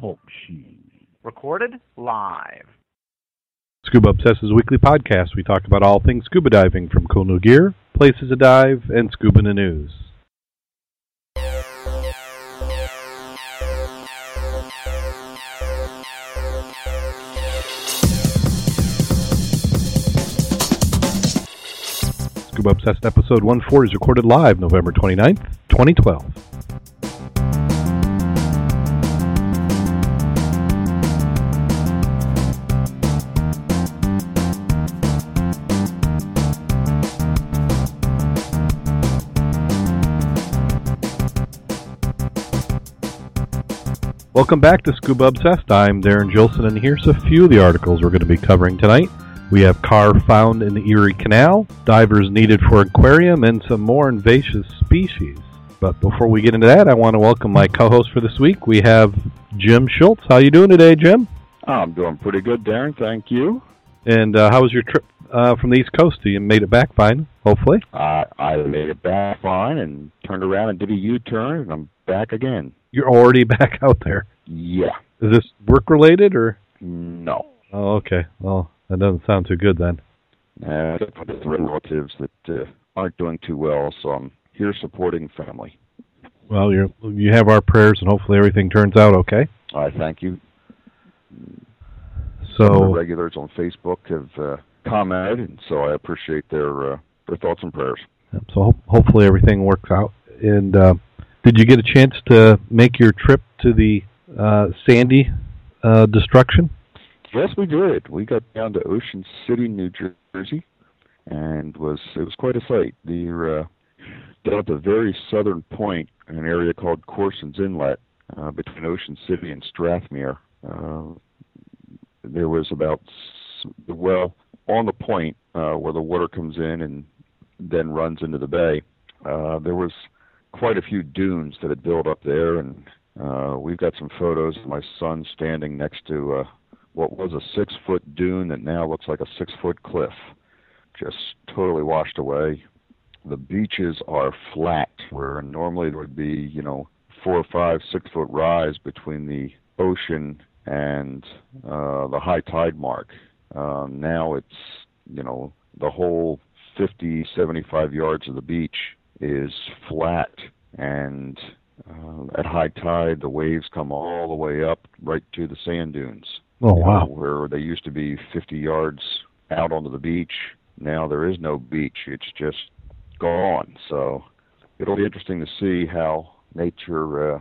Talk shoes. Recorded live. Scuba Obsesses Weekly Podcast. We talk about all things scuba diving from cool new gear, places to dive, and scuba in the news. Scuba Obsessed episode 14 is recorded live November 29th, 2012. Welcome back to Scuba Obsessed. I'm Darrin Gilson, and here's a few of the articles we're going to be covering tonight. We have car found in the Erie Canal, divers needed for aquarium, and some more invasive species. But before we get into that, I want to welcome my co-host for this week. We have Jim Schultz. How you doing today, Jim? I'm doing pretty good, Darrin. Thank you. And uh, how was your trip uh, from the East Coast? Did you made it back fine, hopefully. Uh, I made it back fine and turned around and did a U-turn, and I'm back again. You're already back out there. Yeah. Is this work related or? No. Oh, okay. Well, that doesn't sound too good then. Uh, for the relatives that uh, aren't doing too well, so I'm here supporting family. Well, you you have our prayers, and hopefully everything turns out okay. I thank you. Some of the So, regulars on Facebook have uh, commented, and so I appreciate their uh, their thoughts and prayers. so ho- hopefully everything works out. And uh, did you get a chance to make your trip to the uh, Sandy uh, destruction? Yes, we did. We got down to Ocean City, New Jersey, and was it was quite a sight. The uh, down at the very southern point, in an area called Corson's Inlet, uh, between Ocean City and Strathmere, uh, there was about well on the point uh, where the water comes in and then runs into the bay. Uh, there was quite a few dunes that had built up there, and uh, we've got some photos of my son standing next to. Uh, what was a six foot dune that now looks like a six foot cliff, just totally washed away. The beaches are flat, where normally there would be, you know, four or five, six foot rise between the ocean and uh, the high tide mark. Um, now it's, you know, the whole 50, 75 yards of the beach is flat, and uh, at high tide, the waves come all the way up right to the sand dunes Oh you know, wow! where they used to be 50 yards out onto the beach. Now there is no beach. It's just gone. So it'll be interesting to see how nature uh,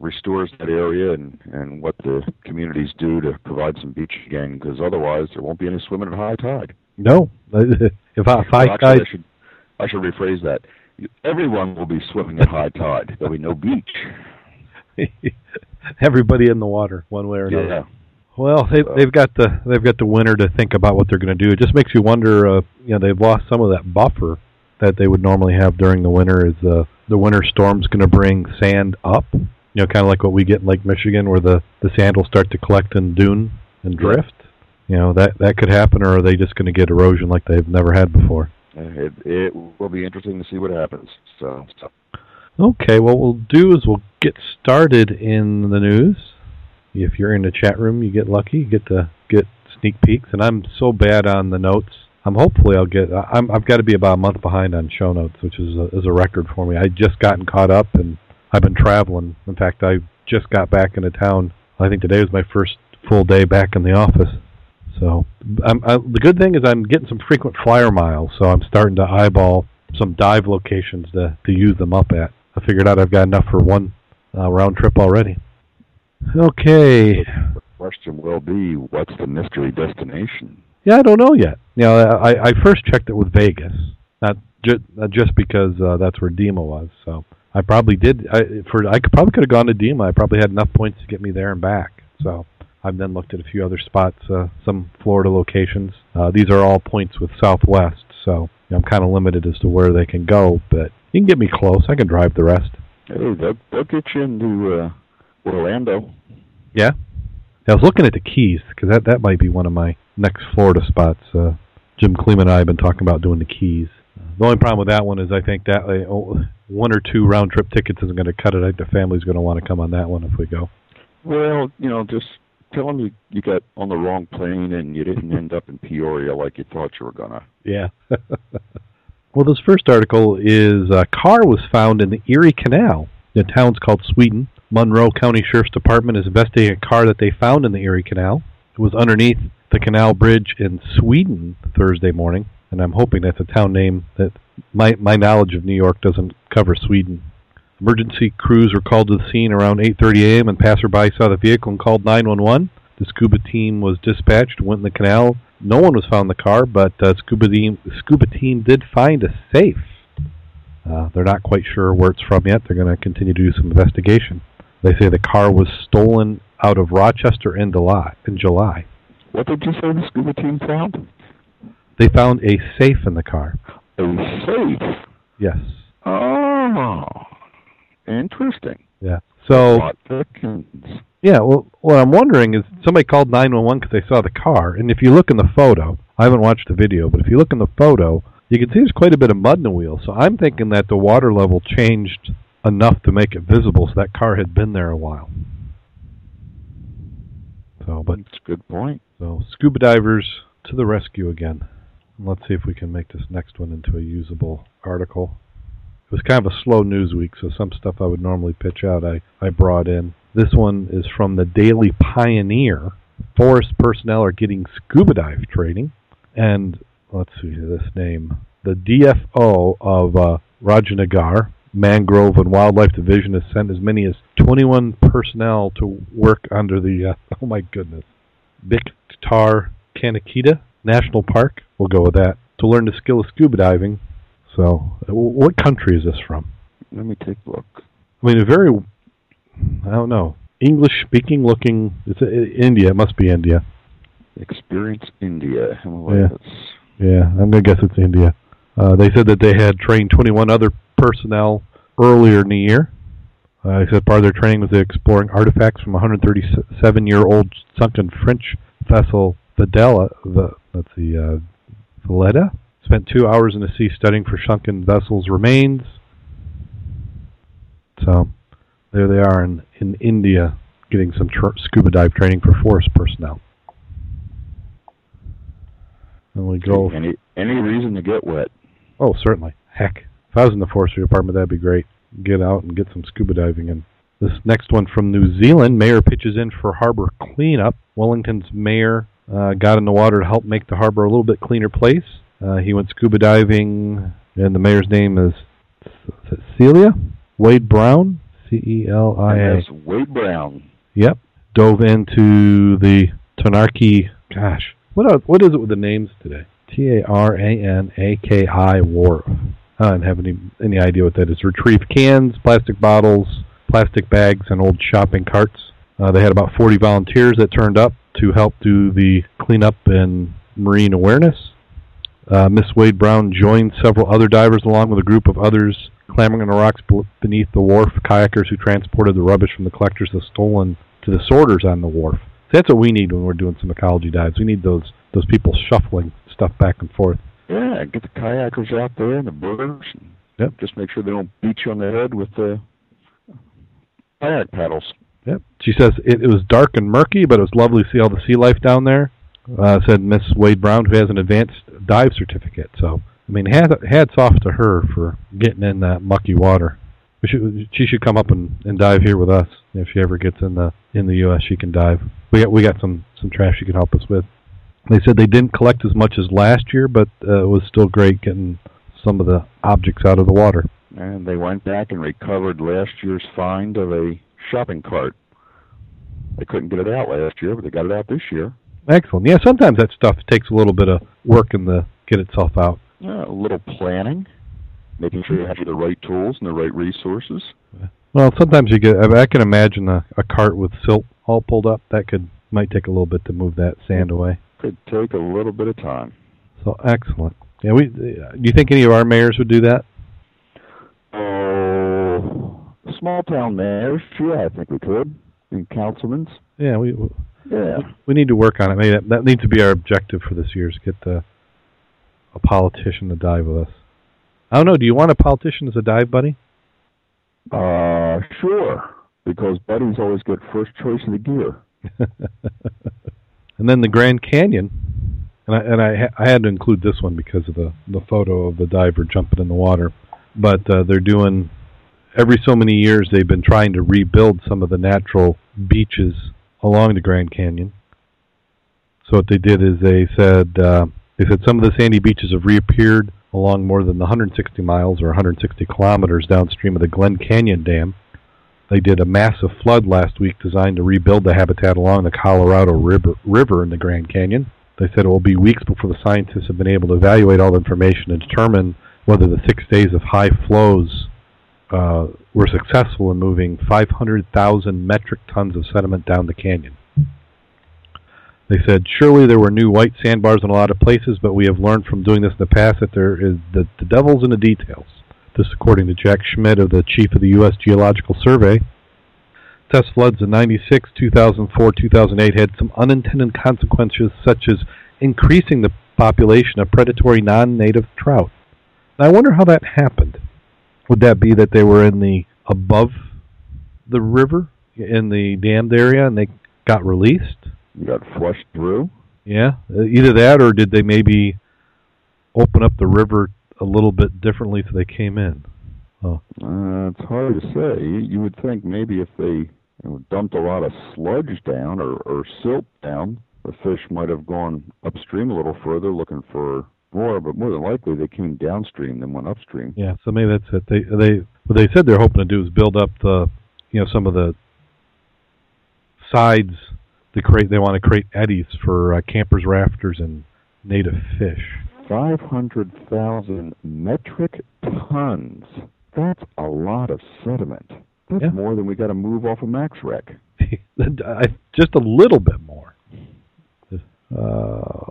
restores that area and, and what the communities do to provide some beach again, because otherwise there won't be any swimming at high tide. No, if I, if Well, I, actually, I should I should rephrase that. Everyone will be swimming at high tide. There'll be no beach. everybody in the water, one way or another. Yeah. Well, they, So- they've got the they've got the winter to think about what they're going to do. It just makes you wonder. Uh, you know, they've lost some of that buffer that they would normally have during the winter. Is uh, the winter storm's going to bring sand up? You know, kind of like what we get in Lake Michigan, where the the sand will start to collect and dune and Yeah. drift. You know, that that could happen, or are they just going to get erosion like they've never had before? It, it will be interesting to see what happens. So, so Okay, what we'll do is we'll get started in the news. If you're in the chat room, you get lucky, you get to get sneak peeks. And I'm so bad on the notes. I'm hopefully I'll get. I'm I've got to be about a month behind on show notes, which is a, is a record for me. I just gotten caught up, and I've been traveling. In fact, I just got back into town. I think today was my first full day back in the office. So I'm, I, the good thing is I'm getting some frequent flyer miles, so I'm starting to eyeball some dive locations to to use them up at. I figured out I've got enough for one uh, round trip already. Okay. the question will be, what's the mystery destination? Yeah, I don't know yet. You know, I, I first checked it with Vegas, not just not just because uh, that's where DEMA was. So I probably did. I for I could probably could have gone to DEMA. I probably had enough points to get me there and back. So I've then looked at a few other spots, uh, some Florida locations. Uh, these are all points with Southwest, so you know, I'm kind of limited as to where they can go. But you can get me close. I can drive the rest. Hey, they'll, they'll get you into uh, Orlando. Yeah. I was looking at the Keys because that that might be one of my next Florida spots. Uh, Jim Kleeman and I have been talking about doing the Keys. The only problem with that one is I think that uh, oh, one or two round trip tickets isn't going to cut it. I think the family's going to want to come on that one if we go. Well, you know, just tell them you you got on the wrong plane and you didn't end up in Peoria like you thought you were gonna. Yeah. well, this first article is uh, a car was found in the Erie Canal. The town's called Sweden. Monroe County Sheriff's Department is investigating a car that they found in the Erie Canal. It was underneath the canal bridge in Sweden Thursday morning, and I'm hoping that's a town name that my my knowledge of New York doesn't cover Sweden. Emergency crews were called to the scene around 8:30 a.m. and passerby saw the vehicle and called 911. The scuba team was dispatched, went in the canal. No one was found in the car, but uh, scuba team scuba team did find a safe. Uh, they're not quite sure where it's from yet. They're going to continue to do some investigation. They say the car was stolen out of Rochester in July. In July, What did you say the scuba team found? they found a safe in the car. A safe. Yes. Oh, interesting. Yeah. So. Yeah, well, what I'm wondering is somebody called 911 because they saw the car, and if you look in the photo, I haven't watched the video, but if you look in the photo, you can see there's quite a bit of mud in the wheel. So I'm thinking that the water level changed enough to make it visible, so that car had been there a while. So, but it's a good point. so scuba divers to the rescue again. Let's see if we can make this next one into a usable article. It was kind of a slow news week, so some stuff I would normally pitch out I, I brought in. This one is from the Daily Pioneer. Forest personnel are getting scuba dive training. And let's see this name. The DFO of uh, Rajanagar Mangrove and Wildlife Division has sent as many as 21 personnel to work under the, uh, oh my goodness, Biktar Kanakita National Park. We'll go with that. To learn the skill of scuba diving. So, what country is this from? Let me take a look. I mean, a very, I don't know, English speaking looking, it's uh, India, it must be India. Experience India. Yeah. Yeah, I'm going to guess it's India. Uh, they said that they had trained 21 other personnel earlier in the year. Uh, they said part of their training was exploring artifacts from a 137 year old sunken French vessel, Videla, the, let's see, uh, Valletta. Spent two hours in the sea studying for sunken vessels' remains. So, there they are in, in India getting some tr- scuba dive training for forest personnel. And we go. Any any reason to get wet? Oh, certainly. Heck, if I was in the forestry department, that'd be great. Get out and get some scuba diving in. This next one from New Zealand. Mayor pitches in for harbor cleanup. Wellington's mayor uh, got in the water to help make the harbor a little bit cleaner place. Uh, he went scuba diving, and the mayor's name is Celia Wade Brown. C E L I A. Wade Brown. Yep. Dove into the Tanarki. Gosh, what are, what is it with the names today? T A R A N A K I Wharf. I don't have any any idea what that is. Retrieve cans, plastic bottles, plastic bags, and old shopping carts. Uh, they had about 40 volunteers that turned up to help do the cleanup and marine awareness. Uh, Miss Wade Brown joined several other divers along with a group of others clambering on the rocks beneath the wharf, kayakers who transported the rubbish from the collectors of stolen to the sorters on the wharf. That's what we need when we're doing some ecology dives. We need those those people shuffling stuff back and forth. Yeah, get the kayakers out there and the boaters. And Yep. Just make sure they don't beat you on the head with the kayak paddles. Yep. She says it, it was dark and murky, but it was lovely to see all the sea life down there. Uh, said Miss Wade Brown, who has an advanced dive certificate. So, I mean, hats, hats off to her for getting in that mucky water. Should, she should come up and, and dive here with us if she ever gets in the in the U.S. She can dive. We got we got some some trash she can help us with. They said they didn't collect as much as last year, but uh, it was still great getting some of the objects out of the water. And they went back and recovered last year's find of a shopping cart. They couldn't get it out last year, but they got it out this year. Excellent. Yeah, sometimes that stuff takes a little bit of work in the get itself out. Yeah, a little planning, making sure you have the right tools and the right resources. Well, sometimes you get. I, can imagine a, a cart with silt all pulled up. That could might take a little bit to move that sand away. Could take a little bit of time. So excellent. Yeah, we. Do you think any of our mayors would do that? Oh, small town mayors, yeah, I think we could. And councilmen, Yeah, we yeah. we need to work on it. Maybe that, that needs to be our objective for this year is get the, a politician to dive with us. I don't know. Do you want a politician as a dive buddy? Uh, sure, because buddies always get first choice of the gear. and then the Grand Canyon, and I and I, ha- I had to include this one because of the the photo of the diver jumping in the water. But uh, they're doing every so many years they've been trying to rebuild some of the natural beaches along the Grand Canyon. So what they did is they said uh, they said some of the sandy beaches have reappeared along more than 160 miles or 160 kilometers downstream of the Glen Canyon Dam. They did a massive flood last week designed to rebuild the habitat along the Colorado River, River in the Grand Canyon. They said it will be weeks before the scientists have been able to evaluate all the information and determine whether the six days of high flows uh, were successful in moving 500,000 metric tons of sediment down the canyon. They said, surely there were new white sandbars in a lot of places, but we have learned from doing this in the past that there is the, the devil's in the details. This according to Jack Schmidt of the chief of the U.S. Geological Survey. Test floods in 96, 2004, 2008 had some unintended consequences such as increasing the population of predatory non-native trout. Now, I wonder how that happened. Would that be that they were in the above the river in the dammed area and they got released? Got flushed through. Yeah, either that or did they maybe open up the river a little bit differently so they came in? Oh. Uh, it's hard to say. You, you would think maybe if they you know, dumped a lot of sludge down or, or silt down, the fish might have gone upstream a little further looking for more, but more than likely they came downstream than went upstream. Yeah, so maybe that's it. They they what they said they're hoping to do is build up the you know some of the sides to create. They want to create eddies for uh, campers, rafters, and native fish. Five hundred thousand metric tons. That's a lot of sediment. That's Yeah. more than we got to move off of Max Wreck. Just a little bit more. Uh,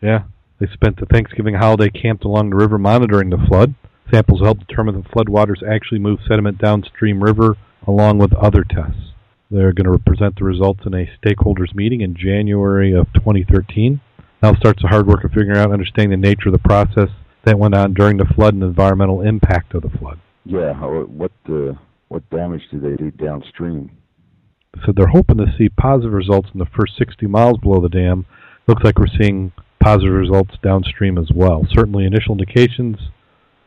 yeah, they spent the Thanksgiving holiday camped along the river monitoring the flood. Samples helped determine that floodwaters actually move sediment downstream river along with other tests. They're going to present the results in a stakeholders meeting in January of 2013. Now starts the hard work of figuring out and understanding the nature of the process that went on during the flood and the environmental impact of the flood. Yeah. How, what uh, what damage did they do downstream? So they're hoping to see positive results in the first 60 miles below the dam. Looks like we're seeing positive results downstream as well. Certainly, initial indications,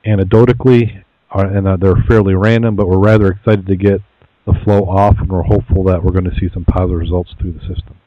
anecdotally, are, and uh, they're fairly random, but we're rather excited to get the flow off, and we're hopeful that we're going to see some positive results through the system.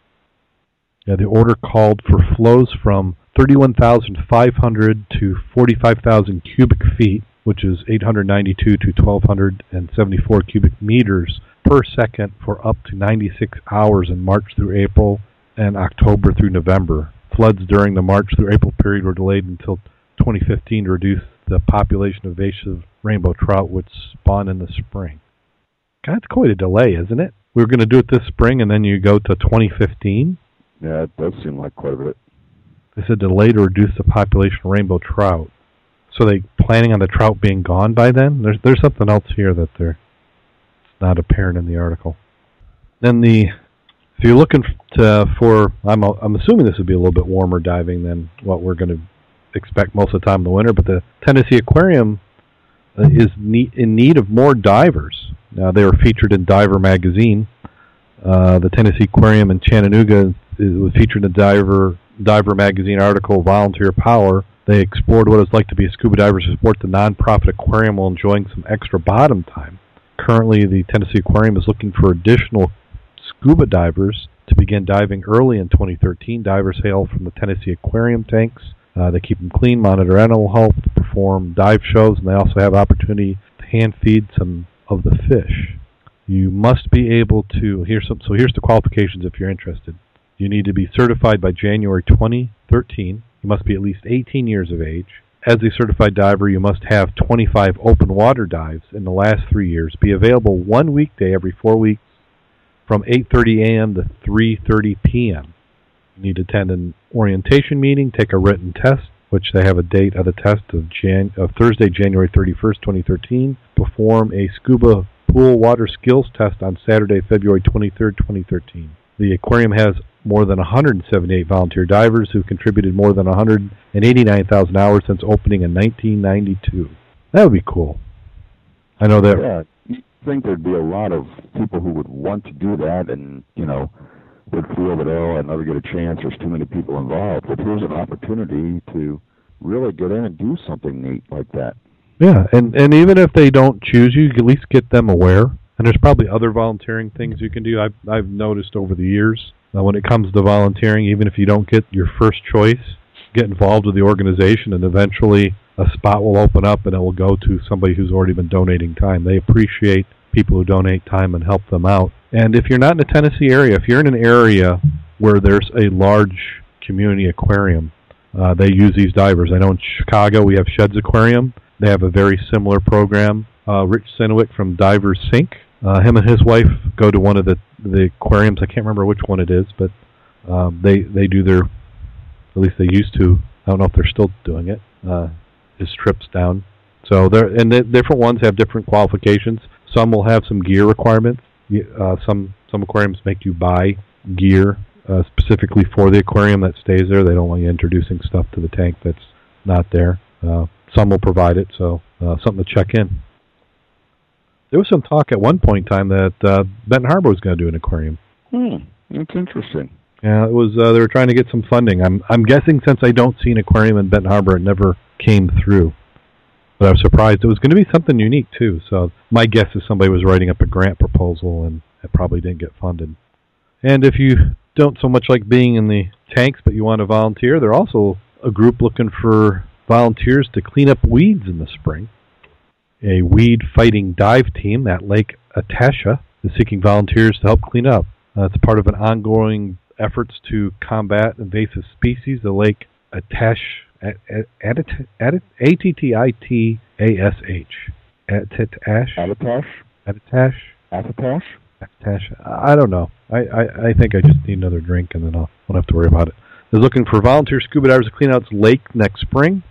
Yeah, the order called for flows from 31,500 to 45,000 cubic feet, which is 892 to 1,274 cubic meters per second for up to 96 hours in March through April and October through November. Floods during the March through April period were delayed until 2015 to reduce the population of invasive rainbow trout, which spawn in the spring. God, that's quite a delay, isn't it? We were going to do it this spring, and then you go to 2015. Yeah, it does seem like quite a bit. They said delay to reduce the population of rainbow trout. So they planning on the trout being gone by then? There's there's something else here that they're it's not apparent in the article. Then the if you're looking to, for I'm I'm assuming this would be a little bit warmer diving than what we're going to expect most of the time in the winter, but the Tennessee Aquarium uh, is in need of more divers. Now they were featured in Diver magazine. Uh, the Tennessee Aquarium in Chattanooga was featured in the Diver Diver magazine article Volunteer Power. They explored what it's like to be a scuba diver to support the nonprofit aquarium while enjoying some extra bottom time. Currently, the Tennessee Aquarium is looking for additional scuba divers to begin diving early in 2013. Divers hail from the Tennessee Aquarium tanks. Uh, they keep them clean, monitor animal health, perform dive shows, and they also have opportunity to hand feed some of the fish. You must be able to here's some so here's the qualifications if you're interested. You need to be certified by January 2013. You must be at least 18 years of age. As a certified diver, you must have 25 open water dives in the last three years. Be available one weekday every four weeks from 8:30 a.m. to 3:30 p.m. You need to attend an orientation meeting, take a written test, which they have a date of the test of, Jan- of Thursday, January 31st, 2013. Perform a scuba pool water skills test on Saturday, February 23rd, 2013. The aquarium has more than 178 volunteer divers who contributed more than 189,000 hours since opening in 1992. That would be cool. I know that. Yeah, think there'd be a lot of people who would want to do that, and you know, would feel that oh, I'd never get a chance. There's too many people involved. But here's an opportunity to really get in and do something neat like that. Yeah, and and even if they don't choose you, you at least get them aware. And there's probably other volunteering things you can do. I've I've noticed over the years that when it comes to volunteering, even if you don't get your first choice, get involved with the organization, and eventually a spot will open up and it will go to somebody who's already been donating time. They appreciate people who donate time and help them out. And if you're not in the Tennessee area, if you're in an area where there's a large community aquarium, uh, they use these divers. I know in Chicago we have Shedd's Aquarium. They have a very similar program. Uh, Rich Sinowick from Divers Sync, uh, him and his wife go to one of the the aquariums. I can't remember which one it is, but um, they they do their at least they used to. I don't know if they're still doing it. Uh, his trips down. So there and the different ones have different qualifications. Some will have some gear requirements. Uh, some some aquariums make you buy gear uh, specifically for the aquarium that stays there. They don't want you introducing stuff to the tank that's not there. Uh, some will provide it, so uh, something to check in. There was some talk at one point in time that uh, Benton Harbor was going to do an aquarium. Hmm, that's interesting. Yeah, it was. Uh, they were trying to get some funding. I'm I'm guessing since I don't see an aquarium in Benton Harbor, it never came through. But I was surprised. It was going to be something unique too. So my guess is somebody was writing up a grant proposal and it probably didn't get funded. And if you don't so much like being in the tanks, but you want to volunteer, they're also a group looking for volunteers to clean up weeds in the spring. A weed fighting dive team at Lake Atasha is seeking volunteers to help clean up. Uh, it's part of an ongoing efforts to combat invasive species. The Lake Attash A-T-T-I-T-A-S-H. Attitash? Attitash? Attitash? Attitash? Attitash? I don't know. I, I, I think I just need another drink and then I'll, won't have to worry about it. They're looking for volunteer scuba divers to clean out its lake next spring.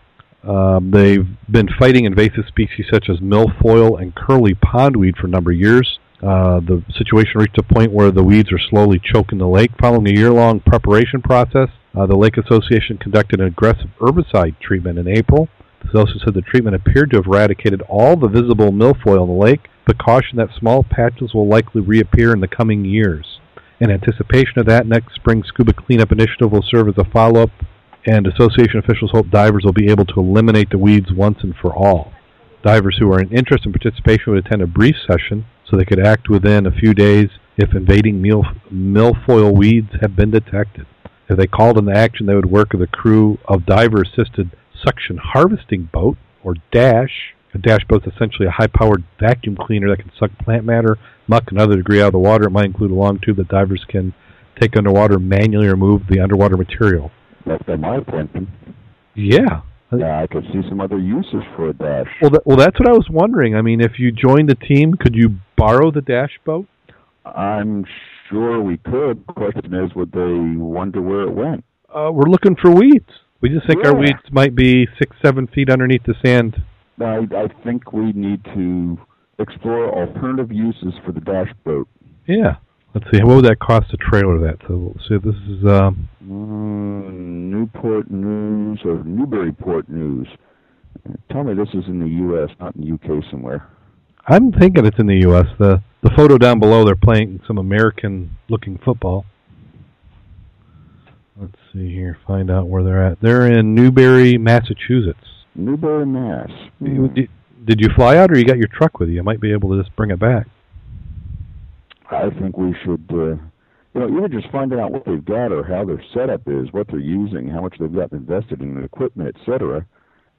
Um, they've been fighting invasive species such as milfoil and curly pondweed for a number of years. Uh, the situation reached a point where the weeds are slowly choking the lake. Following a year-long preparation process, uh, the Lake Association conducted an aggressive herbicide treatment in April. The association said the treatment appeared to have eradicated all the visible milfoil in the lake, but cautioned that small patches will likely reappear in the coming years. In anticipation of that, next spring's scuba cleanup initiative will serve as a follow-up, and association officials hope divers will be able to eliminate the weeds once and for all. Divers who are in interest in participation would attend a brief session so they could act within a few days if invading mil- milfoil weeds have been detected. If they called into action, they would work with a crew of diver-assisted suction harvesting boat, or DASH. A DASH boat is essentially a high-powered vacuum cleaner that can suck plant matter, muck, and other debris out of the water. It might include a long tube that divers can take underwater and manually remove the underwater material. That's my thinking. Yeah. Yeah, I could see some other uses for a dash. Well, that, well, that's what I was wondering. I mean, if you joined the team, could you borrow the dash boat? I'm sure we could. The question is, would they wonder where it went? Uh, we're looking for weeds. We just think our weeds might be six, seven feet underneath the sand. I, I think we need to explore alternative uses for the dash boat. Yeah. Let's see. What would that cost to trailer that? So, so this is um, Newport News or Newburyport News. Tell me this is in the U.S., not in the U.K. somewhere. I'm thinking it's in the U.S. The the photo down below, they're playing some American-looking football. Let's see here. Find out where they're at. They're in Newbury, Massachusetts. Newbury, Mass. Hmm. Did, did you fly out, or you got your truck with you? You might be able to just bring it back. I think we should, uh, you know, even just finding out what they've got or how their setup is, what they're using, how much they've got invested in the equipment, et cetera.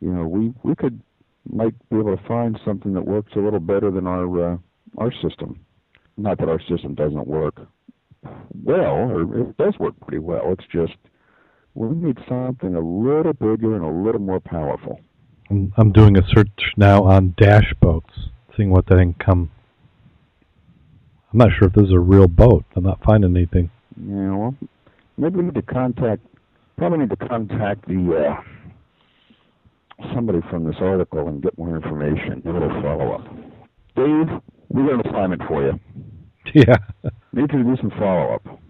You know, we we could might be able to find something that works a little better than our uh, our system. Not that our system doesn't work well, or it does work pretty well. It's just we need something a little bigger and a little more powerful. I'm, doing a search now on dash boats, seeing what they can come. I'm not sure if this is a real boat. I'm not finding anything. Yeah, well, maybe we need to contact, probably need to contact the uh, somebody from this article and get more information, a little follow up. Dave, we got an assignment for you. Yeah. Need to do some follow up.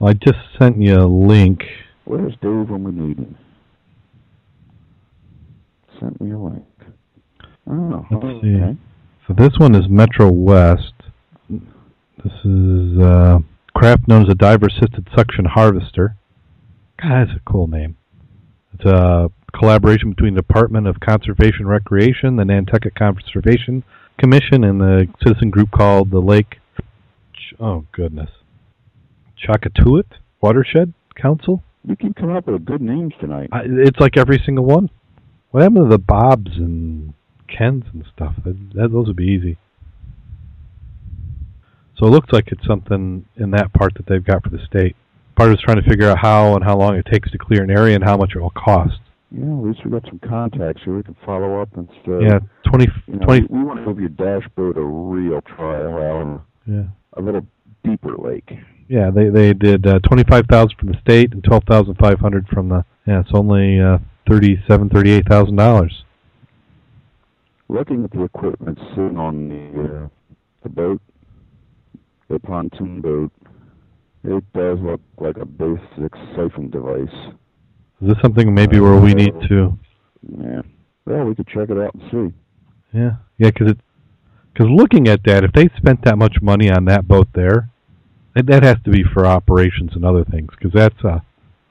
I just sent you a link. Where's Dave when we need him? sent me a link. Oh, Let's okay. see. So this one is Metro West. This is uh, craft known as a diver-assisted suction harvester. God, that's a cool name. It's a collaboration between the Department of Conservation and Recreation, the Natick Conservation Commission, and the citizen group called the Lake. Ch- Oh goodness, Chakatuit Watershed Council. You keep coming up with good names tonight. I, it's like every single one. What happened to the Bobs and Kens and stuff? That, that, those would be easy. So it looks like it's something in that part that they've got for the state. Part is trying to figure out how and how long it takes to clear an area and how much it will cost. Yeah, at least we got some contacts here. We can follow up and stuff. yeah, 20, You know, 20 we, want to give your dash boat a real trial out yeah. a little deeper lake. Yeah, they they did uh, twenty five thousand from the state and twelve thousand five hundred from the yeah. It's only uh, thirty seven thirty eight thousand dollars. Looking at the equipment sitting on the uh, the boat, the pontoon boat, it does look like a basic siphon device. Is this something maybe where we need to? Yeah. Well, we could check it out and see. Yeah, yeah, because it because looking at that, if they spent that much money on that boat there, that, that has to be for operations and other things. Because that's a,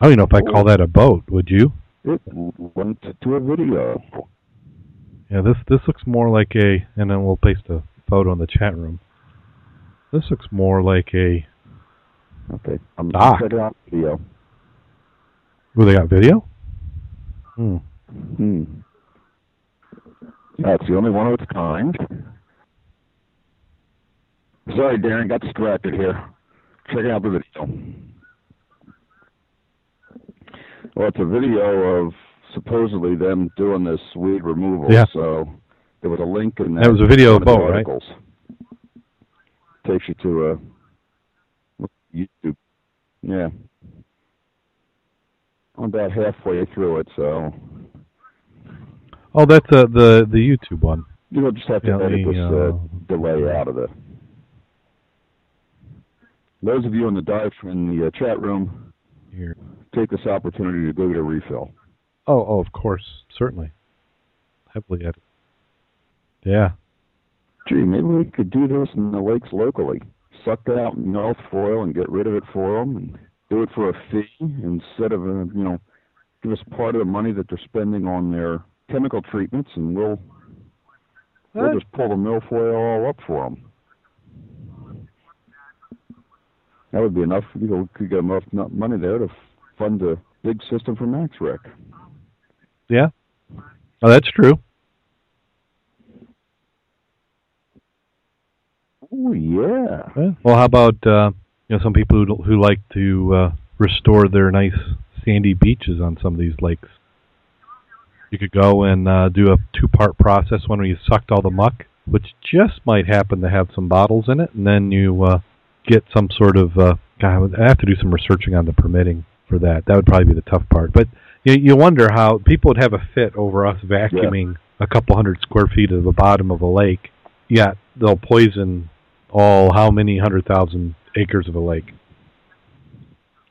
I don't even know if I call that a boat. Would you? It went to a video. Yeah, this this looks more like a, and then we'll paste a photo in the chat room. This looks more like a. Okay, I'm checking out video. Oh, they got video. Hmm. Hmm. That's the only one of its kind. Sorry, Darrin, got distracted here. Checking out the video. Well, it's a video of supposedly them doing this weed removal. Yeah. So there was a link in that. That was a video of boat, right? Takes you to a YouTube. Yeah. I'm about halfway through it, so Oh, that's uh, the the YouTube one. You'll just have to Yeah, edit this uh, uh, delay out of it. Those of you in the dive in the uh, chat room, Here. take this opportunity to go get a refill. Oh, oh, of course, certainly. Heavily edited. Yeah. Gee, maybe we could do this in the lakes locally. Suck that out milfoil and get rid of it for them, and do it for a fee instead of uh, you know, give us part of the money that they're spending on their chemical treatments, and we'll we'll just pull the milfoil all up for them. That would be enough. You know, we could get enough money there to fund a big system for MaxRec. Yeah. Oh, that's true. Oh yeah. Well, how about uh, you know some people who who like to uh, restore their nice sandy beaches on some of these lakes? You could go and uh, do a two-part process. One where you sucked all the muck, which just might happen to have some bottles in it, and then you uh, get some sort of. Uh, God, I have to do some researching on the permitting for that. That would probably be the tough part. But you you wonder how people would have a fit over us vacuuming a couple hundred square feet of the bottom of a lake. Yet they'll poison all how many hundred thousand acres of a lake.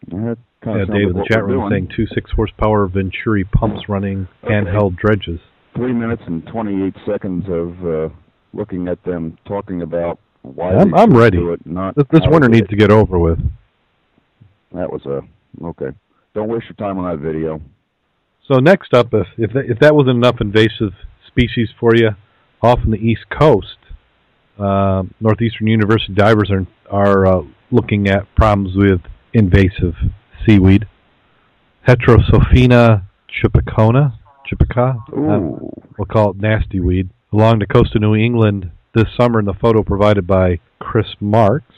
That Yeah, Dave in the chat room saying two six horsepower Venturi pumps running Okay. handheld dredges. three minutes and 28 seconds of uh, looking at them talking about why I'm- they I'm ready. do it, not This, this winter needs it. to get over with. That was a okay. Don't waste your time on that video. So next up, if if that, if that wasn't enough invasive species for you, off on the east coast, uh, Northeastern University divers are are uh, looking at problems with invasive seaweed, Heterosophina chipicona, chipica. Uh, we'll call it nasty weed, along the coast of New England this summer in the photo provided by Chris Marks.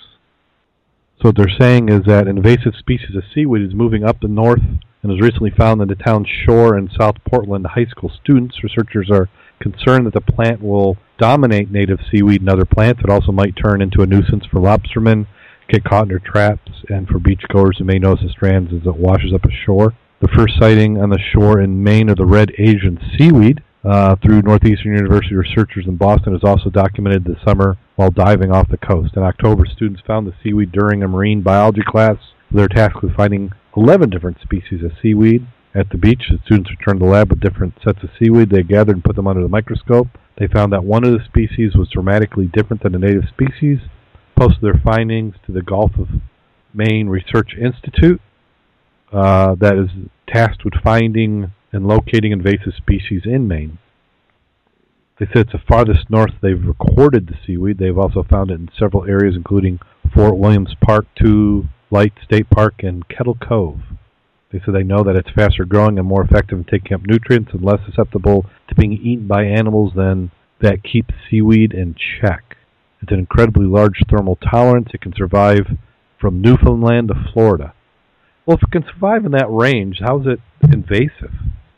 So what they're saying is that invasive species of seaweed is moving up the north and was recently found in the town's shore and South Portland. High school students, researchers are concerned that the plant will dominate native seaweed and other plants. It also might turn into a nuisance for lobstermen, get caught in their traps, and for beachgoers who may notice the strands as it washes up ashore. The first sighting on the shore in Maine of the red Asian seaweed uh, through Northeastern University researchers in Boston is also documented this summer while diving off the coast. In October, students found the seaweed during a marine biology class. They're tasked with finding 11 different species of seaweed. At the beach, the students returned to the lab with different sets of seaweed they gathered and put them under the microscope. They found that one of the species was dramatically different than the native species. Posted their findings to the Gulf of Maine Research Institute, uh, that is tasked with finding and locating invasive species in Maine. They said it's the farthest north they've recorded the seaweed. They've also found it in several areas, including Fort Williams Park, Two Light State Park, and Kettle Cove. They said they know that it's faster growing and more effective in taking up nutrients and less susceptible to being eaten by animals than that keep seaweed in check. It's an incredibly large thermal tolerance. It can survive from Newfoundland to Florida. Well, if it can survive in that range, how is it invasive?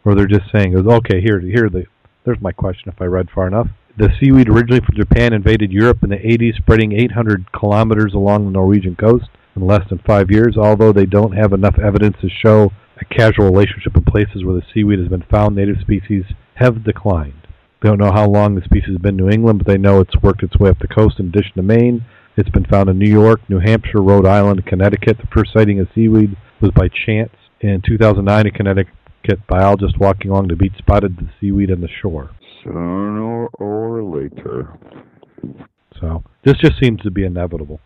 Or they're just saying, okay, here, here, the, there's my question if I read far enough. The seaweed originally from Japan invaded Europe in the 80s, spreading 800 kilometers along the Norwegian coast in less than five years. Although they don't have enough evidence to show a casual relationship in places where the seaweed has been found, native species have declined. They don't know how long the species has been in New England, but they know it's worked its way up the coast in addition to Maine. It's been found in New York, New Hampshire, Rhode Island, Connecticut. The first sighting of seaweed was by chance. In 2009, a Connecticut biologist walking along the beach spotted the seaweed on the shore. Sooner or later. So this just seems to be inevitable.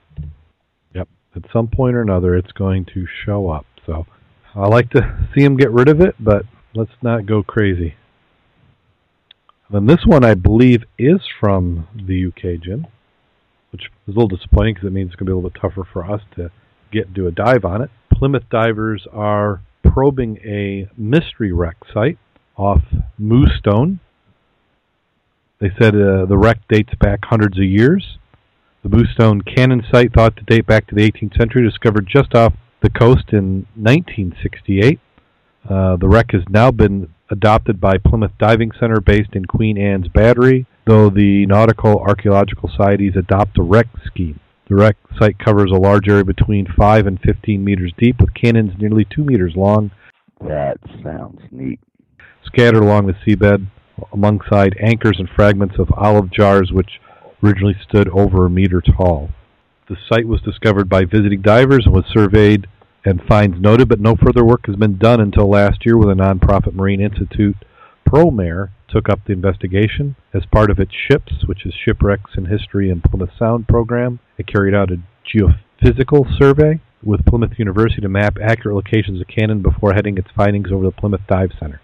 At some point or another, it's going to show up. So I like to see them get rid of it, but let's not go crazy. And this one, I believe, is from the UK, Jim, which is a little disappointing because it means it's going to be a little bit tougher for us to get do a dive on it. Plymouth divers are probing a mystery wreck site off Mewstone. They said uh, the wreck dates back hundreds of years. The Mewstone Cannon site, thought to date back to the 18th century, discovered just off the coast in 1968. Uh, the wreck has now been adopted by Plymouth Diving Center based in Queen Anne's Battery, though the Nautical Archaeological Societies adopt a wreck scheme. The wreck site covers a large area between 5 and 15 meters deep, with cannons nearly 2 meters long. That sounds neat. Scattered along the seabed alongside anchors and fragments of olive jars which originally stood over a meter tall. The site was discovered by visiting divers and was surveyed and finds noted, but no further work has been done until last year with a nonprofit Marine Institute ProMare took up the investigation. As part of its SHIPS, which is Shipwrecks in History and Plymouth Sound program, it carried out a geophysical survey with Plymouth University to map accurate locations of cannon before heading its findings over the Plymouth Dive Center.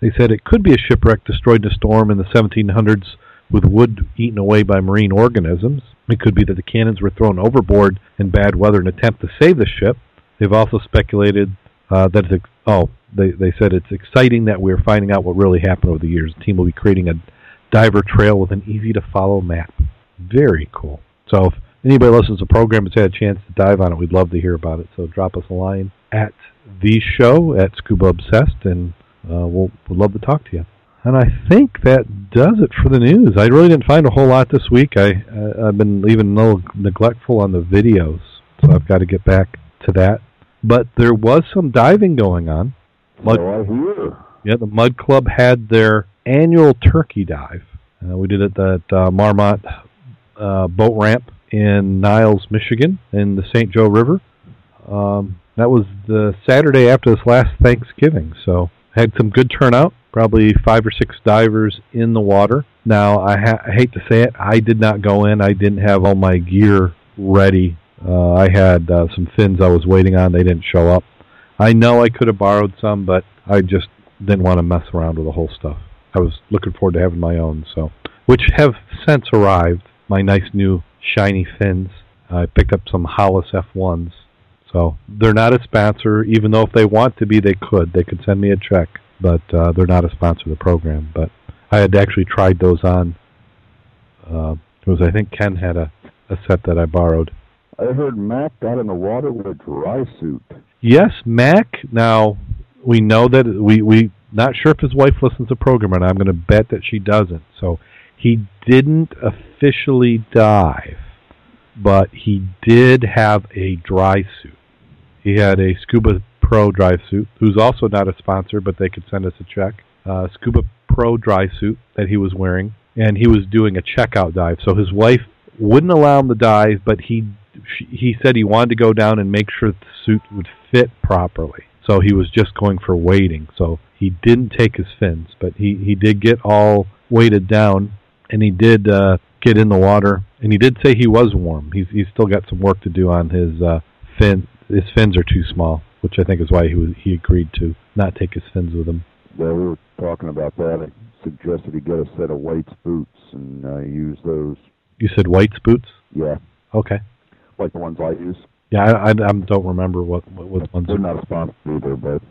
They said it could be a shipwreck destroyed in a storm in the 1700s with wood eaten away by marine organisms. It could be that the cannons were thrown overboard in bad weather in an attempt to save the ship. They've also speculated uh, that it's oh they they said it's exciting that we're finding out what really happened over the years. The team will be creating a diver trail with an easy to follow map. Very cool. So if anybody listens to the program has had a chance to dive on it, we'd love to hear about it. So drop us a line at the show at Scuba Obsessed, and uh, we'll we'd love to talk to you. And I think that does it for the news. I really didn't find a whole lot this week. I uh, I've been even a little neglectful on the videos, so I've got to get back to that. But there was some diving going on. Mud, oh. Yeah, the Mud Club had their annual turkey dive. Uh, we did it at uh, Marmot uh, boat ramp in Niles, Michigan, in the St. Joe River. Um, that was the Saturday after this last Thanksgiving, so had some good turnout. Probably five or six divers in the water. Now, I, ha- I hate to say it, I did not go in. I didn't have all my gear ready. Uh, I had uh, some fins I was waiting on. They didn't show up. I know I could have borrowed some, but I just didn't want to mess around with the whole stuff. I was looking forward to having my own, so which have since arrived. My nice new shiny fins. I picked up some Hollis F1s. So they're not a sponsor, even though if they want to be, they could. They could send me a check, but uh, they're not a sponsor of the program. But I had actually tried those on. Uh, it was I think Ken had a, a set that I borrowed. I heard Mac got in the water with a dry suit. Yes, Mac. Now we know that we we not sure if his wife listens to the program, and I'm going to bet that she doesn't. So he didn't officially dive, but he did have a dry suit. He had a Scuba Pro dry suit, who's also not a sponsor, but they could send us a check. Uh, Scuba Pro dry suit that he was wearing, and he was doing a checkout dive. So his wife wouldn't allow him to dive, but he he said he wanted to go down and make sure the suit would fit properly. so he was just going for weighting. So he didn't take his fins, but he he did get all weighted down, and he did uh, get in the water, and he did say he was warm. He's he's still got some work to do on his uh, fin. His fins are too small, which I think is why he was, he agreed to not take his fins with him. Well, we were talking about that. I suggested he get a set of White's boots and uh, use those. You said White's boots? Yeah, Okay. like the ones I use. Yeah, I, I, I don't remember what what, what ones. They're not sponsored either, but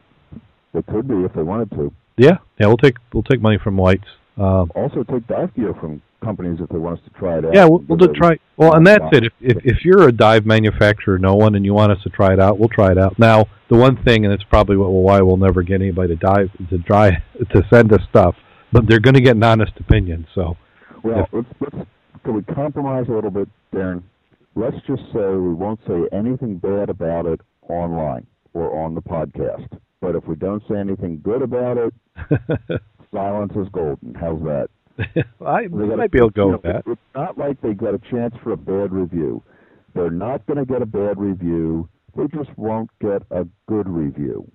they could be if they wanted to. Yeah, yeah, we'll take we'll take money from White's. Um, Also, take dive gear from companies if they want us to try it out. yeah, we'll, we'll just try. Well, and that's it. If, if if you're a dive manufacturer, no one, and you want us to try it out, we'll try it out. Now, the one thing, and it's probably what why we'll never get anybody to dive to try to send us stuff, but they're going to get an honest opinion. So, Well, let's, let's can we compromise a little bit, Darrin? Let's just say we won't say anything bad about it online or on the podcast. But if we don't say anything good about it, silence is golden. How's that? I might be able to go you with know, that. It's not like they got a chance for a bad review. They're not going to get a bad review. They just won't get a good review.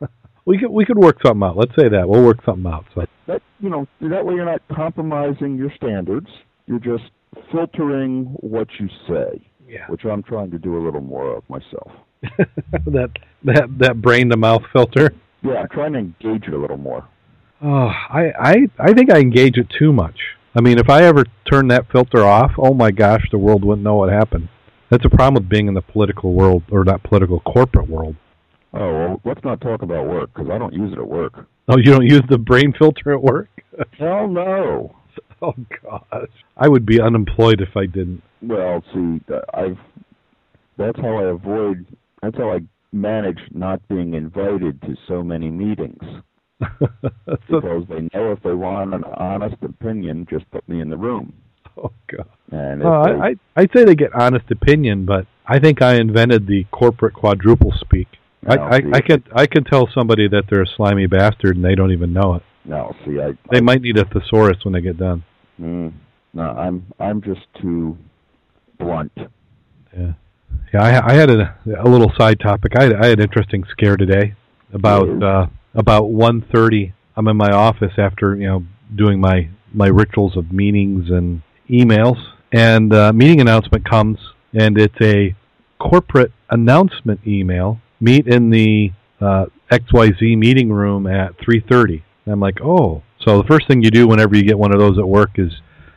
We could we could work something out. Let's say that we'll work something out. So, That you know that way you're not compromising your standards. You're just filtering what you say, yeah, which I'm trying to do a little more of myself. that that that brain to mouth filter. Yeah, I'm trying to engage it a little more. Oh, I, I I think I engage it too much. I mean, if I ever turn that filter off, oh my gosh, the world wouldn't know what happened. That's a problem with being in the political world, or not political, corporate world. Oh, well, let's not talk about work because I don't use it at work. Oh, you don't use the brain filter at work? Hell no. oh gosh, I would be unemployed if I didn't. Well, see, I've that's how I avoid. That's how I manage not being invited to so many meetings because they know if they want an honest opinion, just put me in the room. oh god. And they, I, I I'd say they get honest opinion, but I think I invented the corporate quadruple speak. I, No, I, see, I can I can tell somebody that they're a slimy bastard and they don't even know it. no, see, I, They I might need a thesaurus when they get done. mm, no, I'm I'm just too blunt. Yeah, yeah. I, I had a, a little side topic. I had, I had an interesting scare today about uh, about one thirty. I'm in my office after you know doing my my rituals of meetings and emails, and uh, meeting announcement comes, and it's a corporate announcement email. Meet in the uh, XYZ meeting room at three thirty. I'm like, oh. So the first thing you do whenever you get one of those at work is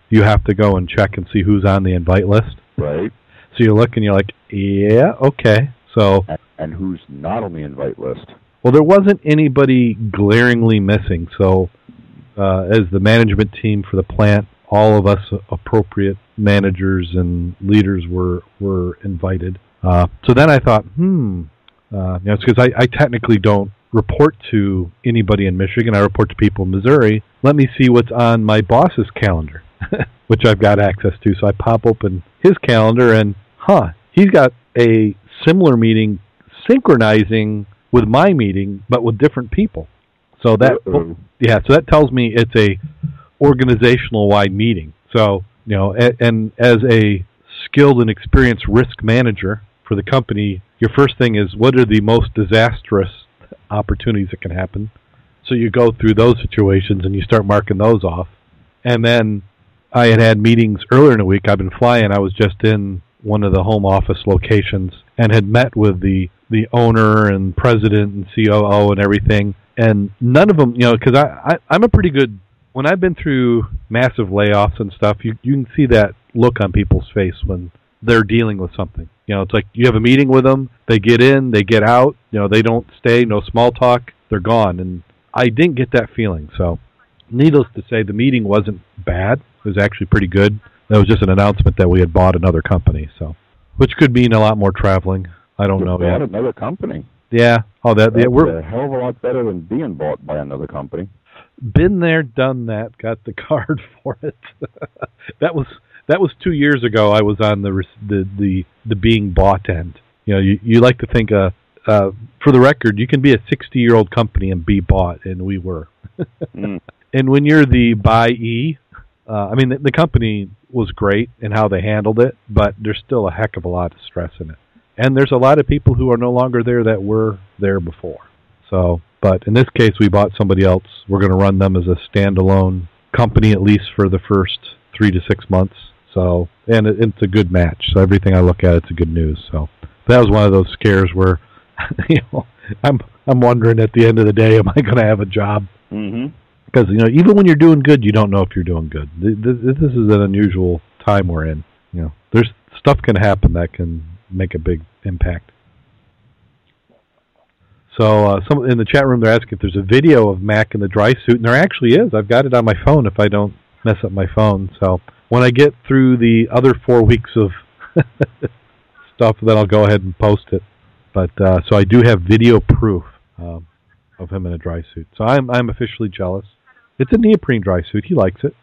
you have to go and check and see who's on the invite list. Right? So you look and you're like, yeah, okay. So, And, and who's not on the invite list? Well, there wasn't anybody glaringly missing. So, uh, as the management team for the plant, all of us appropriate managers and leaders were were invited. Uh, so then I thought, hmm, uh, you know, it's because I, I technically don't report to anybody in Michigan. I report to people in Missouri. Let me see what's on my boss's calendar, which I've got access to. So I pop open his calendar and, huh, he's got a similar meeting synchronizing with my meeting, but with different people. So that Uh-oh. yeah, so that tells me it's a organizational wide meeting. So, you know, and, and as a skilled and experienced risk manager for the company, your first thing is what are the most disastrous opportunities that can happen? So you go through those situations and you start marking those off. And then I had had meetings earlier in the week. I've been flying. I was just in one of the home office locations and had met with the the owner and president and COO and everything. And none of them, you know, because I, I I'm a pretty good when I've been through massive layoffs and stuff. You you can see that look on people's face when they're dealing with something. You know, it's like you have a meeting with them, they get in, they get out. You know, they don't stay, no small talk, they're gone. And I didn't get that feeling. So, needless to say, the meeting wasn't bad. It was actually pretty good. It was just an announcement that we had bought another company. So, which could mean a lot more traveling. I don't know Bought yet. another company. Yeah. Oh, that That's yeah, we're a hell of a lot better than being bought by another company. been there, done that, got the card for it. that was that was two years ago. I was on the res- the the, the being bought end. You know, you you like to think uh uh for the record, you can be a sixty year old company and be bought, and we were. Mm. And when you're the buyee, uh, I mean, the, the company was great in how they handled it, but there's still a heck of a lot of stress in it. And there's a lot of people who are no longer there that were there before. So, but in this case, we bought somebody else. We're going to run them as a standalone company at least for the first three to six months. So, and it, it's a good match. So everything I look at, it's a good news. So that was one of those scares where, you know, I'm I'm wondering at the end of the day, am I going to have a job? Mm-hmm. Because you know, even when you're doing good, you don't know if you're doing good. Th- th- This is an unusual time we're in. You know, there's stuff can happen that can make a big impact. So, uh, some in the chat room they're asking if there's a video of Mac in the dry suit, and there actually is. I've got it on my phone if I don't mess up my phone. So, when I get through the other four weeks of stuff, then I'll go ahead and post it. But uh, so I do have video proof um, of him in a dry suit. So I'm I'm officially jealous. It's a neoprene dry suit. He likes it.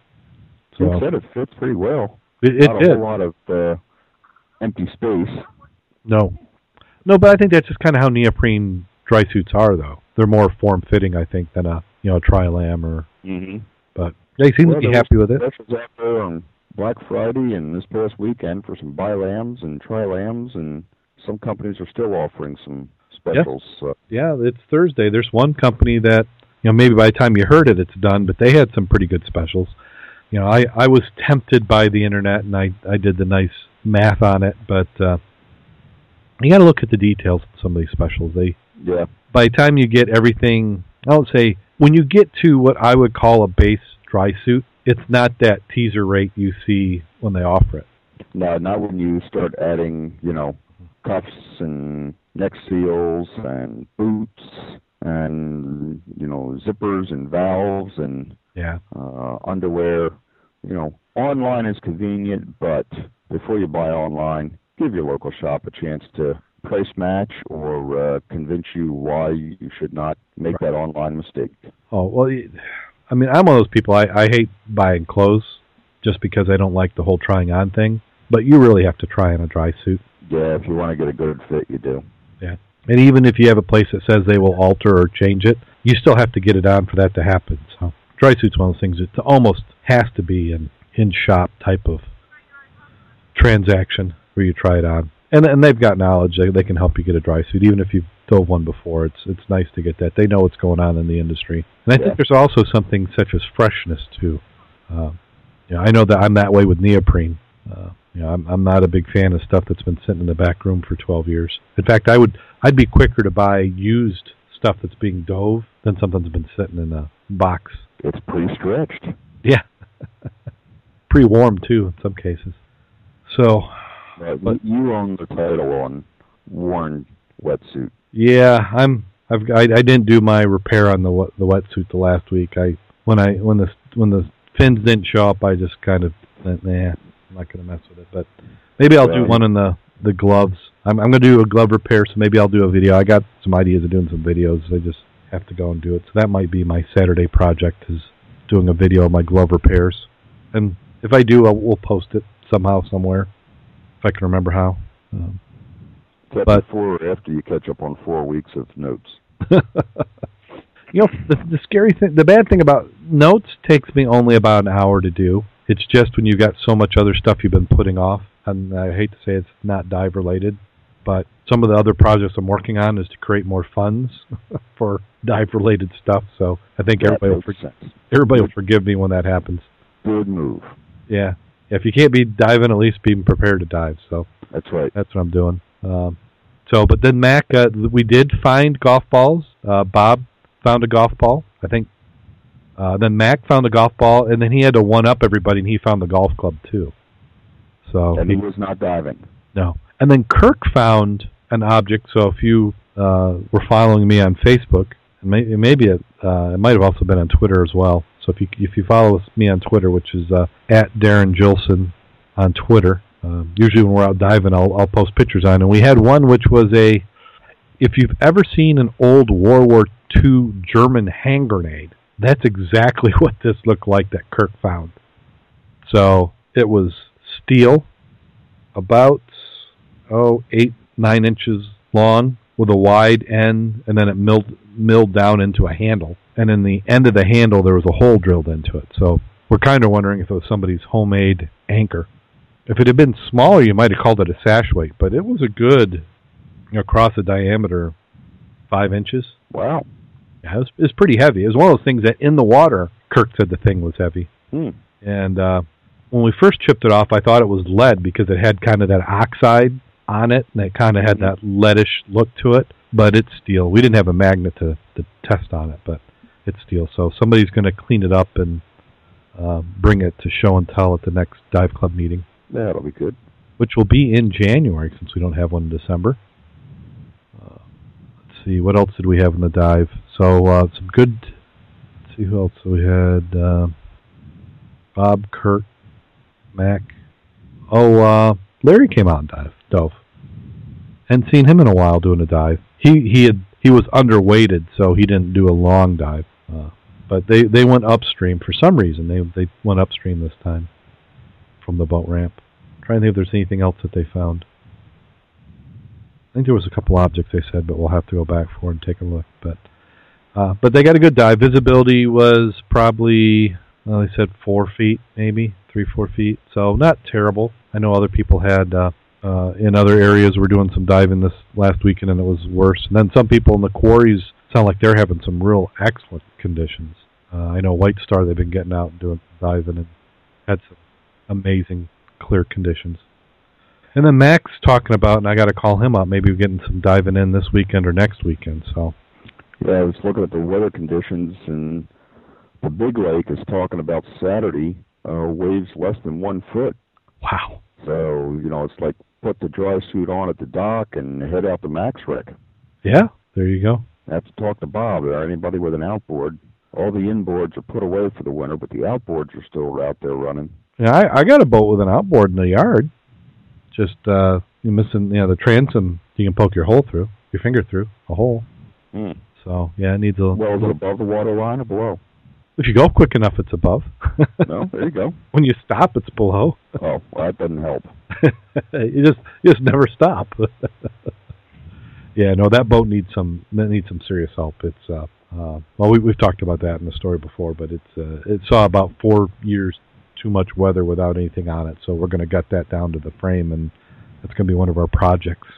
He said it fits pretty well. it, it Not a did. whole lot of uh, empty space. No, no, but I think that's just kind of how neoprene dry suits are, though. They're more form fitting, I think, than a you know a tri-lam or. Mm-hmm. But they seem Well, to be happy with it. Specials out there on Black Friday and this past weekend for some bi-lams and tri-lams, and some companies are still offering some specials. So, Yeah, it's Thursday. There's one company that you know maybe by the time you heard it, it's done, but they had some pretty good specials. You know, I I was tempted by the internet and I I did the nice math on it, but uh, you got to look at the details of some of these specials. They yeah, by the time you get everything, I would say when you get to what I would call a base dry suit, it's not that teaser rate you see when they offer it. no, not when you start adding, you know, cuffs and neck seals and boots and you know zippers and valves and Yeah. uh, underwear. You know, online is convenient, but before you buy online, give your local shop a chance to price match or uh, convince you why you should not make that online mistake. Oh well, I mean, I'm one of those people. I I hate buying clothes just because I don't like the whole trying on thing. But you really have to try on a dry suit, Yeah, if you want to get a good fit, you do. Yeah, and even if you have a place that says they will alter or change it, you still have to get it on for that to happen. So dry suit's one of those things. It almost has to be an in shop type of transaction where you try it on. And and they've got knowledge. They they can help you get a dry suit, even if you've dove one before. It's it's nice to get that. They know what's going on in the industry. And I Yeah. think there's also something such as freshness too. Uh, you know, I know that I'm that way with neoprene. Uh, you know, I'm I'm not a big fan of stuff that's been sitting in the back room for 12 years. In fact, I would I'd be quicker to buy used stuff that's being dove than something that's been sitting in a box. It's pre-stretched. Yeah, pre-warm too in some cases. So But- you own the title on worn wetsuit. Yeah, I'm. I've. I, I didn't do my repair on the wet- the wetsuit the last week. I when I when the when the fins didn't show up, I just kind of went, nah, I'm not gonna mess with it. But maybe I'll do one in the the gloves. I'm I'm gonna do a glove repair, so maybe I'll do a video. I got some ideas of doing some videos. I just have to go and do it. So that might be my Saturday project is doing a video of my glove repairs. And if I do, I'll, we'll post it somehow somewhere if I can remember how. Um, Is that But- before or after you catch up on four weeks of notes? you know, the, the scary thing, the bad thing about notes takes me only about an hour to do. It's just when you've got so much other stuff you've been putting off, and I hate to say it's not dive related, but some of the other projects I'm working on is to create more funds for dive related stuff. So I think That everybody will, for, everybody will forgive me when that happens. Good move. Yeah. If you can't be diving, at least be prepared to dive. So That's right. that's what I'm doing. Um, so, but then Mac, uh, we did find golf balls. Uh, Bob found a golf ball, I think. Uh, then Mac found a golf ball, and then he had to one up everybody, and he found the golf club too. So And he, he was not diving. no, and then Kirk found an object. So if you uh, were following me on Facebook, and maybe it, uh, it might have also been on Twitter as well. So if you if you follow me on Twitter, which is uh, at Darrin Gilson on Twitter, um, usually when we're out diving, I'll I'll post pictures on. And we had one which was a if you've ever seen an old World War II German hand grenade, that's exactly what this looked like that Kirk found. So it was steel, about oh eight nine inches long with a wide end, and then it milled milled down into a handle. And in the end of the handle, there was a hole drilled into it. So we're kind of wondering if it was somebody's homemade anchor. If it had been smaller, you might have called it a sash weight, but it was a good, across the diameter, five inches. Wow. Yeah, it was, it was pretty heavy. It was one of those things that in the water, Kirk said the thing was heavy. Hmm. And uh, when we first chipped it off, I thought it was lead because it had kind of that oxide on it, and it kind of had that leadish look to it. But it's steel. We didn't have a magnet to, to test on it, but it's steel. So somebody's going to clean it up and uh, bring it to show and tell at the next dive club meeting, That'll be good. which will be in January since we don't have one in December. Uh, let's see, what else did we have in the dive? So uh, some good. Let's see who else so we had. Uh, Bob, Kurt, Mac. Oh, uh, Larry came out and dive, dove. Hadn't seen him in a while doing a dive. He he had he was underweighted, so he didn't do a long dive. Uh, but they they went upstream for some reason. They they went upstream this time from the boat ramp. trying to think if there's anything else that they found. I think there was a couple objects they said, but we'll have to go back for and take a look. But uh, but they got a good dive. Visibility was probably well, they said four feet, maybe three four feet. So not terrible. I know other people had uh, uh, in other areas were doing some diving this last weekend, and it was worse. And then some people in the quarries sound like they're having some real excellent conditions. Uh, I know White Star they've been getting out and doing some diving and had some amazing clear conditions. And then Max talking about, and I got to call him up. Maybe we're getting some diving in this weekend or next weekend. So Yeah, I was looking at the weather conditions, and the Big Lake is talking about Saturday uh, waves less than one foot. wow, So you know, it's like put the dry suit on at the dock and head out to Max Wreck. yeah, there you go. Have to talk to Bob or anybody with an outboard. All the inboards are put away for the winter, but the outboards are still out there running. Yeah, I, I got a boat with an outboard in the yard. Just uh, you're missing, you know, the transom. You can poke your hole through, your finger through a hole. Hmm. So yeah, it needs a. Well, is it above the water line or below? If you go quick enough, it's above. No, there you go. when you stop, it's below. Oh, well, that doesn't help. you just you just never stop. Yeah, no, that boat needs some that needs some serious help. It's uh, uh well, we we've talked about that in the story before, but it's uh, it saw about four years too much weather without anything on it, so we're going to gut that down to the frame, and that's going to be one of our projects.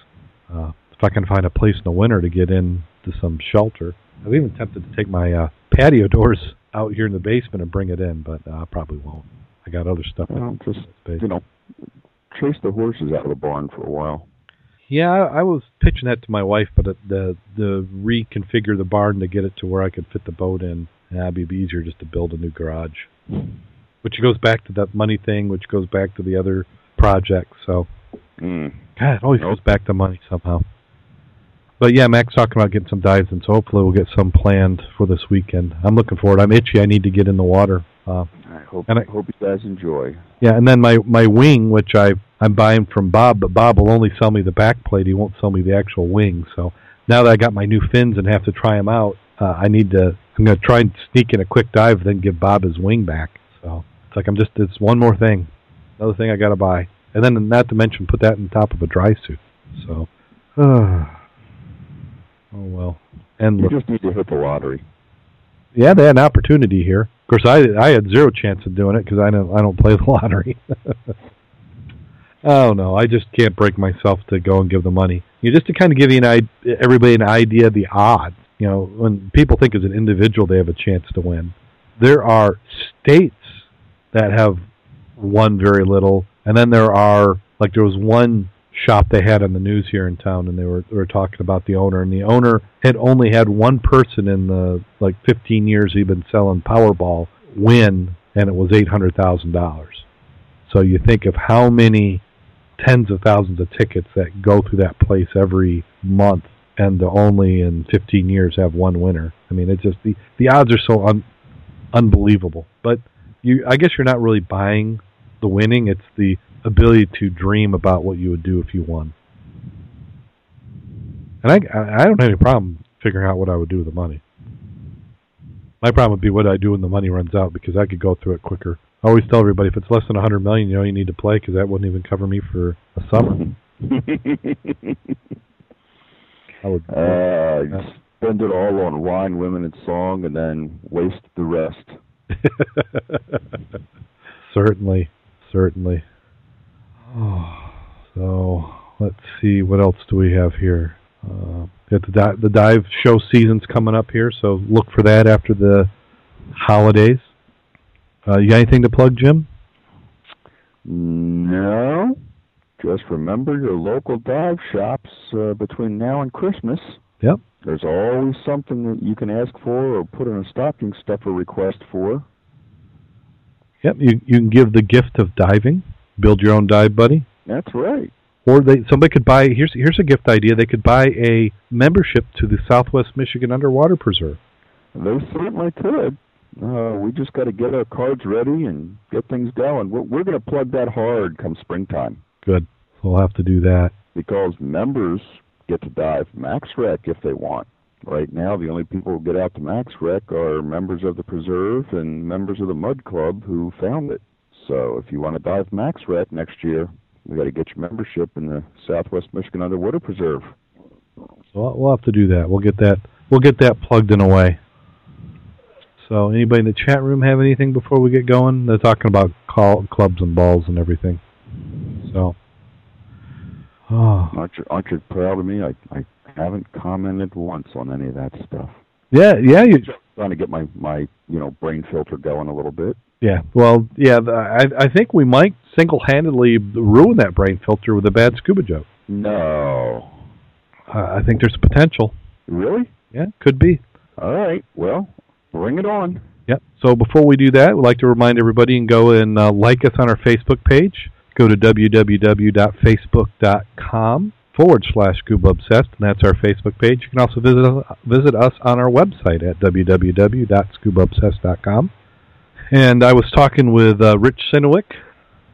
Uh, if I can find a place in the winter to get in to some shelter, I've even tempted to take my uh, patio doors out here in the basement and bring it in, but uh, I probably won't. I got other stuff. in Well, just you know, chase the horses out of the barn for a while. Yeah, I was pitching that to my wife, but the the reconfigure the barn to get it to where I could fit the boat in. Yeah, it'd be easier just to build a new garage. Which goes back to that money thing, which goes back to the other project. So, Mm. God, it always goes back to money somehow. But yeah, Mac's talking about getting some dives, and so hopefully we'll get some planned for this weekend. I'm looking forward. I'm itchy. I need to get in the water. Uh, I hope And I- hope you guys enjoy. yeah, and then my my wing, which I I'm buying from Bob, but Bob will only sell me the back plate. He won't sell me the actual wing. So now that I got my new fins and have to try them out, uh, I need to. I'm going to try and sneak in a quick dive, then give Bob his wing back. So it's like I'm just it's one more thing, another thing I got to buy, and then not to mention put that on top of a dry suit. So, oh well. And You just need to hit the lottery. yeah, they had an opportunity here. Of course, I I had zero chance of doing it because I don't I don't play the lottery. oh no, I just can't break myself to go and give the money. You know, just to kind of give you an everybody an idea of the odds. You know, when people think as an individual they have a chance to win, there are states that have won very little, and then there are like there was one shop they had on the news here in town, and they were they were talking about the owner, and the owner had only had one person in the like 15 years he'd been selling Powerball win, and it was eight hundred thousand dollars. So you think of how many tens of thousands of tickets that go through that place every month, and to only in 15 years have one winner. I mean, it's just the the odds are so un, unbelievable. But you, I guess you're not really buying the winning; it's the ability to dream about what you would do if you won. And I I don't have any problem figuring out what I would do with the money. My problem would be what I do when the money runs out because I could go through it quicker. I always tell everybody if it's less than a hundred million, you know, you need to play because that wouldn't even cover me for a summer. I would. uh, spend it all on wine, women, and song, and then waste the rest. certainly, certainly. Oh, so let's see, what else do we have here? Uh, the di- the dive show season's coming up here, so look for that after the holidays. Uh, you got anything to plug, Jim? No. Just remember your local dive shops uh, between now and Christmas. Yep. There's always something that you can ask for or put in a stocking stuffer request for. Yep. You you can give the gift of diving. Build your own dive buddy. That's right. Or they somebody could buy here's here's a gift idea. They could buy a membership to the Southwest Michigan Underwater Preserve. They certainly could. Uh, we just got to get our cards ready and get things going. We're, we're going to plug that hard come springtime Good. So we'll have to do that. because members get to dive Max Wreck if they want. Right now, the only people who get out to Max Wreck are members of the preserve and members of the mud club who found it. So if you want to dive Max Wreck next year, we got to get your membership in the Southwest Michigan Underwater Preserve. So we'll- we'll have to do that. We'll get that we'll get that plugged in away. So anybody in the chat room have anything before we get going? They're talking about call, clubs and balls and everything. So oh. Aren't you, aren't you proud of me? I, I haven't commented once on any of that stuff. Yeah, yeah, you Trying to get my, my you know brain filter going a little bit. Yeah, well, yeah, I I think we might single-handedly ruin that brain filter with a bad scuba joke. No, Uh, I think there's potential. really? Yeah, could be. All right. Well, bring it on. Yep. So before we do that, we'd like to remind everybody and go and uh, like us on our Facebook page. Go to www.facebook.com forward slash Scuba Obsessed, and that's our Facebook page. You can also visit us, visit us on our website at www.scubaobsessed.com. And I was talking with uh, Rich Sinowick,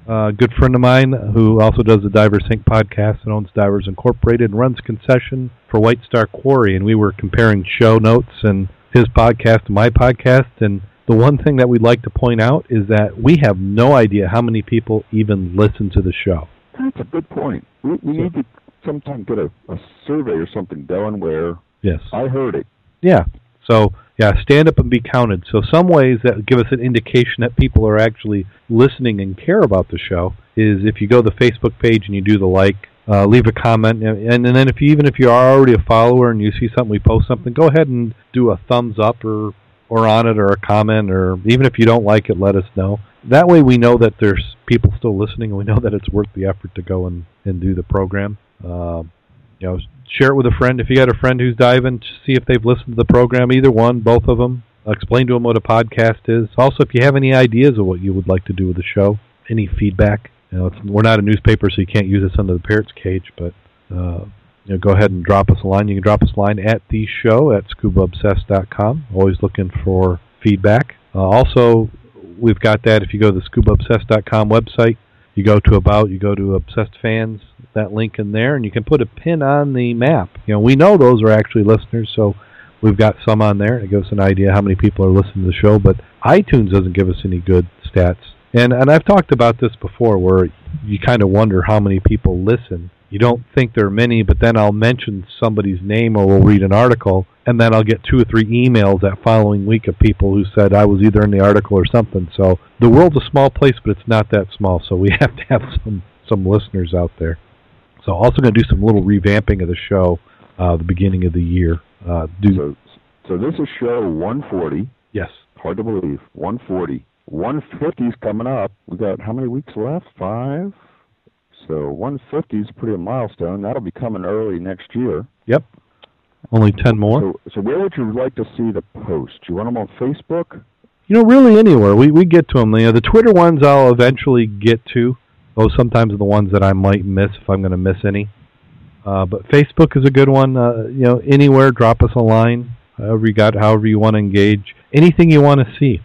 a good friend of mine who also does the Divers Inc. podcast and owns Divers Incorporated and runs concession for White Star Quarry. And we were comparing show notes and his podcast and my podcast. And the one thing that we'd like to point out is that we have no idea how many people even listen to the show. That's a good point. We, we need to sometime get a, a survey or something done where Yes. I heard it. Yeah. So yeah, stand up and be counted. So some ways that give us an indication that people are actually listening and care about the show is if you go to the Facebook page and you do the like, uh, leave a comment, and, and then if you even if you are already a follower and you see something we post something, go ahead and do a thumbs up or or on it or a comment or even if you don't like it, let us know. That way we know that there's people still listening and we know that it's worth the effort to go and and do the program. Um, you know, share it with a friend. If you got a friend who's diving, see if they've listened to the program, either one, both of them. Explain to them what a podcast is. Also, if you have any ideas of what you would like to do with the show, any feedback. You know, we're not a newspaper, so you can't use us under the parrot's cage. But uh, you know, go ahead and drop us a line. You can drop us a line at the show at scubaobsessed.com. Always looking for feedback. Uh, also, we've got that if you go to the scubaobsessed.com website. You go to about, you go to obsessed fans, that link in there, and you can put a pin on the map. You know, we know those are actually listeners, so we've got some on there to give us an idea how many people are listening to the show. But iTunes doesn't give us any good stats, and and I've talked about this before, where you kind of wonder how many people listen. You don't think there are many, but then I'll mention somebody's name or we'll read an article, and then I'll get two or three emails that following week of people who said I was either in the article or something. So the world's a small place, but it's not that small. So we have to have some some listeners out there. So also going to do some little revamping of the show, uh, the beginning of the year. Uh, do So, so this is show 140. yes, Hard to believe. 140. 150 is coming up. We got how many weeks left? Five. So 150 is pretty a milestone. That'll be coming early next year. yep. Only ten more. So, so where would you like to see the post? You want them on Facebook? You know, really anywhere. We we get to them. You know, the Twitter ones I'll eventually get to. Those sometimes are the ones that I might miss if I'm going to miss any. Uh, but Facebook is a good one. Uh, you know, anywhere, drop us a line. However you got, however you want to engage, anything you want to see.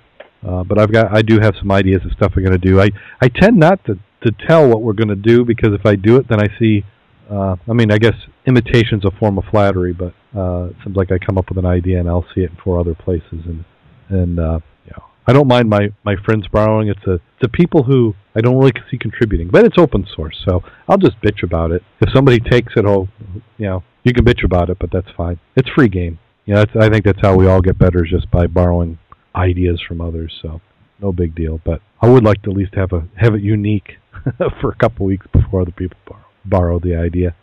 Uh, but I've got, I do have some ideas of stuff we're going to do. I I tend not to to tell what we're going to do because if I do it, then I see. Uh, I mean, I guess imitation's a form of flattery, but uh, it seems like I come up with an idea and I'll see it in four other places, and and uh, you know, I don't mind my my friends borrowing it to to people who I don't really see contributing, but it's open source, so I'll just bitch about it. If somebody takes it, oh, you know, you can bitch about it, but that's fine. It's free game. You know, I think that's how we all get better, is just by borrowing ideas from others. So no big deal. But I would like to at least have a have it unique for a couple weeks before other people borrow, borrow the idea.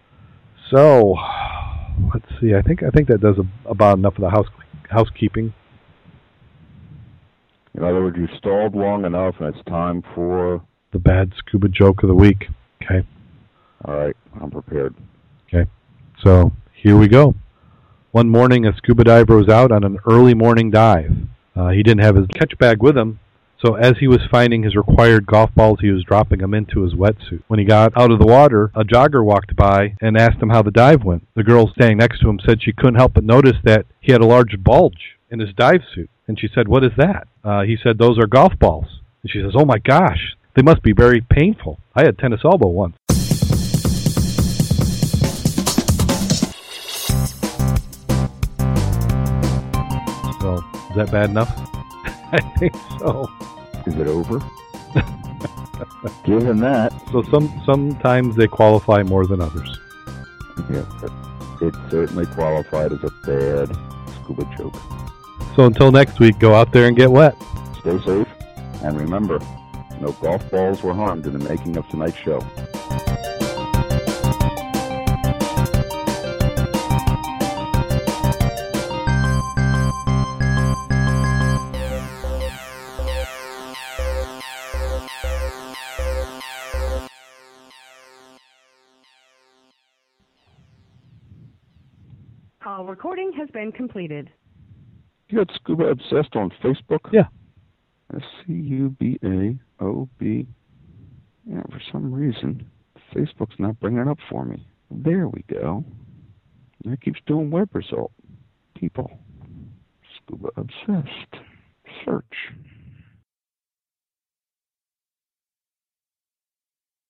So let's see. I think I think that does a, about enough of the house housekeeping. In other words, you stalled long enough, and it's time for. The bad scuba joke of the week. Okay. All right, I'm prepared. Okay. So here we go. One morning, a scuba diver was out on an early morning dive. Uh, he didn't have his catch bag with him, so as he was finding his required golf balls, he was dropping them into his wetsuit. When he got out of the water, a jogger walked by and asked him how the dive went. The girl standing next to him said she couldn't help but notice that he had a large bulge in his dive suit. And she said, What is that? Uh, he said, Those are golf balls. And she says, Oh my gosh, they must be very painful. I had tennis elbow once. Is that bad enough? I think so. Is it over? Given that, So some sometimes they qualify more than others. yeah, it certainly qualified as a bad scuba joke. So until next week, go out there and get wet. Stay safe, and remember, no golf balls were harmed in the making of tonight's show. Call recording has been completed. You got Scuba Obsessed on Facebook? Yeah. S C U B A O B. Yeah, for some reason, Facebook's not bringing it up for me. There we go. That keeps doing web result. People. Scuba Obsessed. Search.